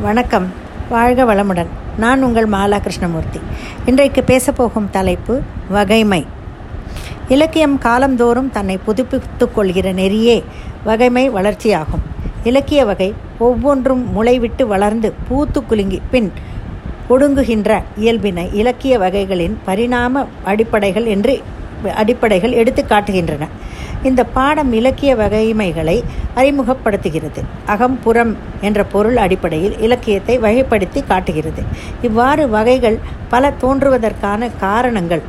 வணக்கம். வாழ்க வளமுடன். நான் உங்கள் மாலா கிருஷ்ணமூர்த்தி. இன்றைக்கு பேசப்போகும் தலைப்பு வகைமை. இலக்கியம் காலந்தோறும் தன்னை புதுப்பித்து கொள்கிற நெறியே வகைமை வளர்ச்சியாகும். இலக்கிய வகை ஒவ்வொன்றும் முளைவிட்டு வளர்ந்து பூத்து குலுங்கி பின் ஒடுங்குகின்ற இயல்பினை இலக்கிய வகைகளின் பரிணாம அடிப்படைகள் என்று அடிப்படைகள் எடுத்து காட்டுகின்றன. இந்த பாடம் இலக்கிய வகைமைகளை அறிமுகப்படுத்துகிறது. அகம் புறம் என்ற பொருள் அடிப்படையில் இலக்கியத்தை வகைப்படுத்தி காட்டுகிறது. இவ்வாறு வகைகள் பல தோன்றுவதற்கான காரணங்கள்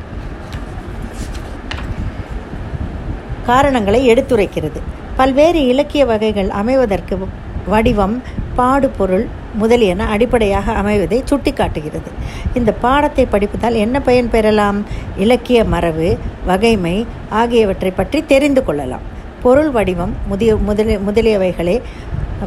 காரணங்களை எடுத்துரைக்கிறது. பல்வேறு இலக்கிய வகைகள் அமைவதற்கு வடிவம் பாடுபொருள் முதலியன அடிப்படையாக அமைவதை சுட்டிக்காட்டுகிறது. இந்த பாடத்தை படிப்பதால் என்ன பயன் பெறலாம்? இலக்கிய மரபு வகைமை ஆகியவற்றை பற்றி தெரிந்து கொள்ளலாம். பொருள் வடிவம் முதிய முதலிய முதலியவைகளே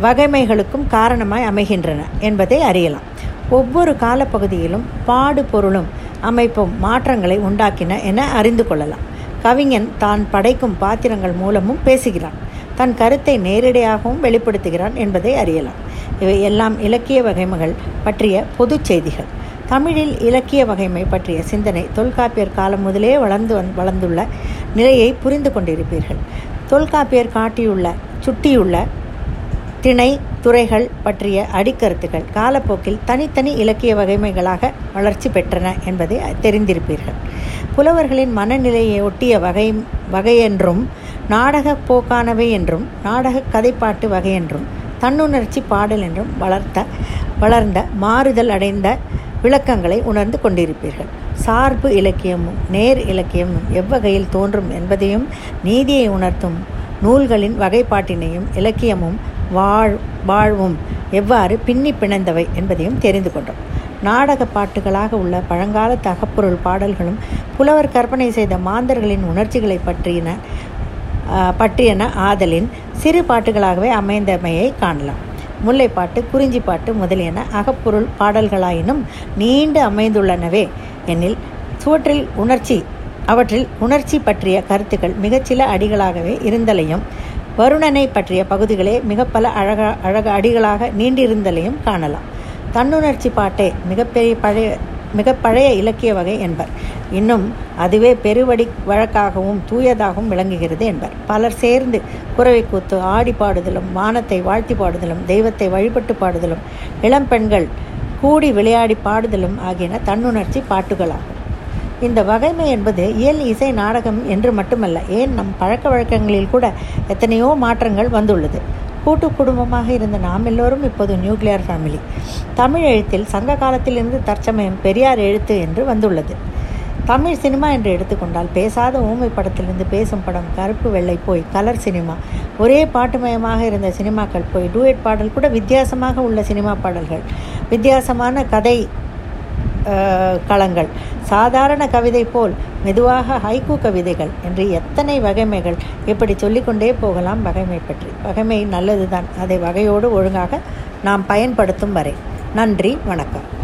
வகைமைகளுக்கும் காரணமாய் அமைகின்றன என்பதை அறியலாம். ஒவ்வொரு காலப்பகுதியிலும் பாடு பொருளும் அமைப்பும் மாற்றங்களை உண்டாக்கின என அறிந்து கொள்ளலாம். கவிஞன் தான் படைக்கும் பாத்திரங்கள் மூலமும் பேசுகிறான். தன் கருத்தை நேரடியாகவும் வெளிப்படுத்துகிறான் என்பதை அறியலாம். இவை எல்லாம் இலக்கிய வகைமைகள் பற்றிய பொது செய்திகள். தமிழில் இலக்கிய வகைமை பற்றிய சிந்தனை தொல்காப்பியர் காலம் முதலே வளர்ந்து வந் வளர்ந்துள்ள நிலையை புரிந்து கொண்டிருப்பீர்கள். தொல்காப்பியர் காட்டியுள்ள சுட்டியுள்ள திணை துறைகள் பற்றிய அடிக்கருத்துக்கள் காலப்போக்கில் தனித்தனி இலக்கிய வகைமைகளாக வளர்ச்சி பெற்றன என்பதை தெரிந்திருப்பீர்கள். புலவர்களின் மனநிலையை ஒட்டிய வகை வகையென்றும் நாடக போக்கானவை என்றும் நாடக கதைப்பாட்டு வகையென்றும் தன்னுணர்ச்சி பாடல் என்றும் வளர்த்த வளர்ந்த மாறுதல் அடைந்த விளக்கங்களை உணர்ந்து கொண்டிருப்பீர்கள். சார்பு இலக்கியமும் நேர் இலக்கியமும் எவ்வகையில் தோன்றும் என்பதையும் நீதியை உணர்த்தும் நூல்களின் வகைப்பாட்டினையும் இலக்கியமும் வாழ் வாழ்வும் எவ்வாறு பின்னி பிணைந்தவை என்பதையும் தெரிந்து கொண்டோம். நாடக பாட்டுகளாக உள்ள பழங்கால தகப்பொருள் பாடல்களும் புலவர் கற்பனை செய்த மாந்தர்களின் உணர்ச்சிகளை பற்றின பற்றியன ஆதலின் சிறு பாட்டுகளாகவே அமைந்தமையை காணலாம். முல்லைப்பாட்டு குறிஞ்சிப்பாட்டு முதலியன அகப்பொருள் பாடல்களாயினும் நீண்டு அமைந்துள்ளனவே. எனில் சுவற்றில் உணர்ச்சி அவற்றில் உணர்ச்சி பற்றிய கருத்துக்கள் மிகச்சில அடிகளாகவே இருந்தலையும் வருணனை பற்றிய பகுதிகளே மிக பல அழக அழக அடிகளாக நீண்டிருந்தலையும் காணலாம். தன்னுணர்ச்சி பாட்டே மிகப்பெரிய பழைய மிக பழைய இலக்கிய வகை என்பர். இன்னும் அதுவே பெருவடி வழக்காகவும் தூயதாகவும் விளங்குகிறது என்பர். பலர் சேர்ந்து குறவை கூத்து ஆடி பாடுதலும் வானத்தை வாழ்த்தி பாடுதலும் தெய்வத்தை வழிபட்டு பாடுதலும் இளம்பெண்கள் கூடி விளையாடி பாடுதலும் ஆகியன தன்னுணர்ச்சி பாட்டுகளாகும். இந்த வகைமை என்பது இயல் இசை நாடகம் என்று மட்டுமல்ல ஏன் நம் பழக்க வழக்கங்களில் கூட எத்தனையோ மாற்றங்கள் வந்துள்ளது. கூட்டு குடும்பமாக இருந்த நாம் எல்லோரும் இப்போது நியூக்ளியர் ஃபேமிலி. தமிழ் எழுத்தில் சங்க காலத்திலிருந்து தற்சமயம் பெரியார் எழுத்து என்று வந்துள்ளது. தமிழ் சினிமா என்று எடுத்துக்கொண்டால் பேசாத ஊமை படத்திலிருந்து பேசும் படம் கருப்பு வெள்ளை போய் கலர் சினிமா. ஒரே பாட்டுமயமாக இருந்த சினிமாக்கள் போய் டூயட் பாடல் கூட வித்தியாசமாக உள்ள சினிமா பாடல்கள். வித்தியாசமான கதை களங்கள். சாதாரண கவிதை போல் மெதுவாக ஹைக்கூ கவிதைகள் என்று எத்தனை வகைமைகள் இப்படி சொல்லிக்கொண்டே போகலாம் வகைமை பற்றி. வகைமை நல்லதுதான். அதை வகையோடு ஒழுங்காக நாம் பயன்படுத்தும் வரை. நன்றி. வணக்கம்.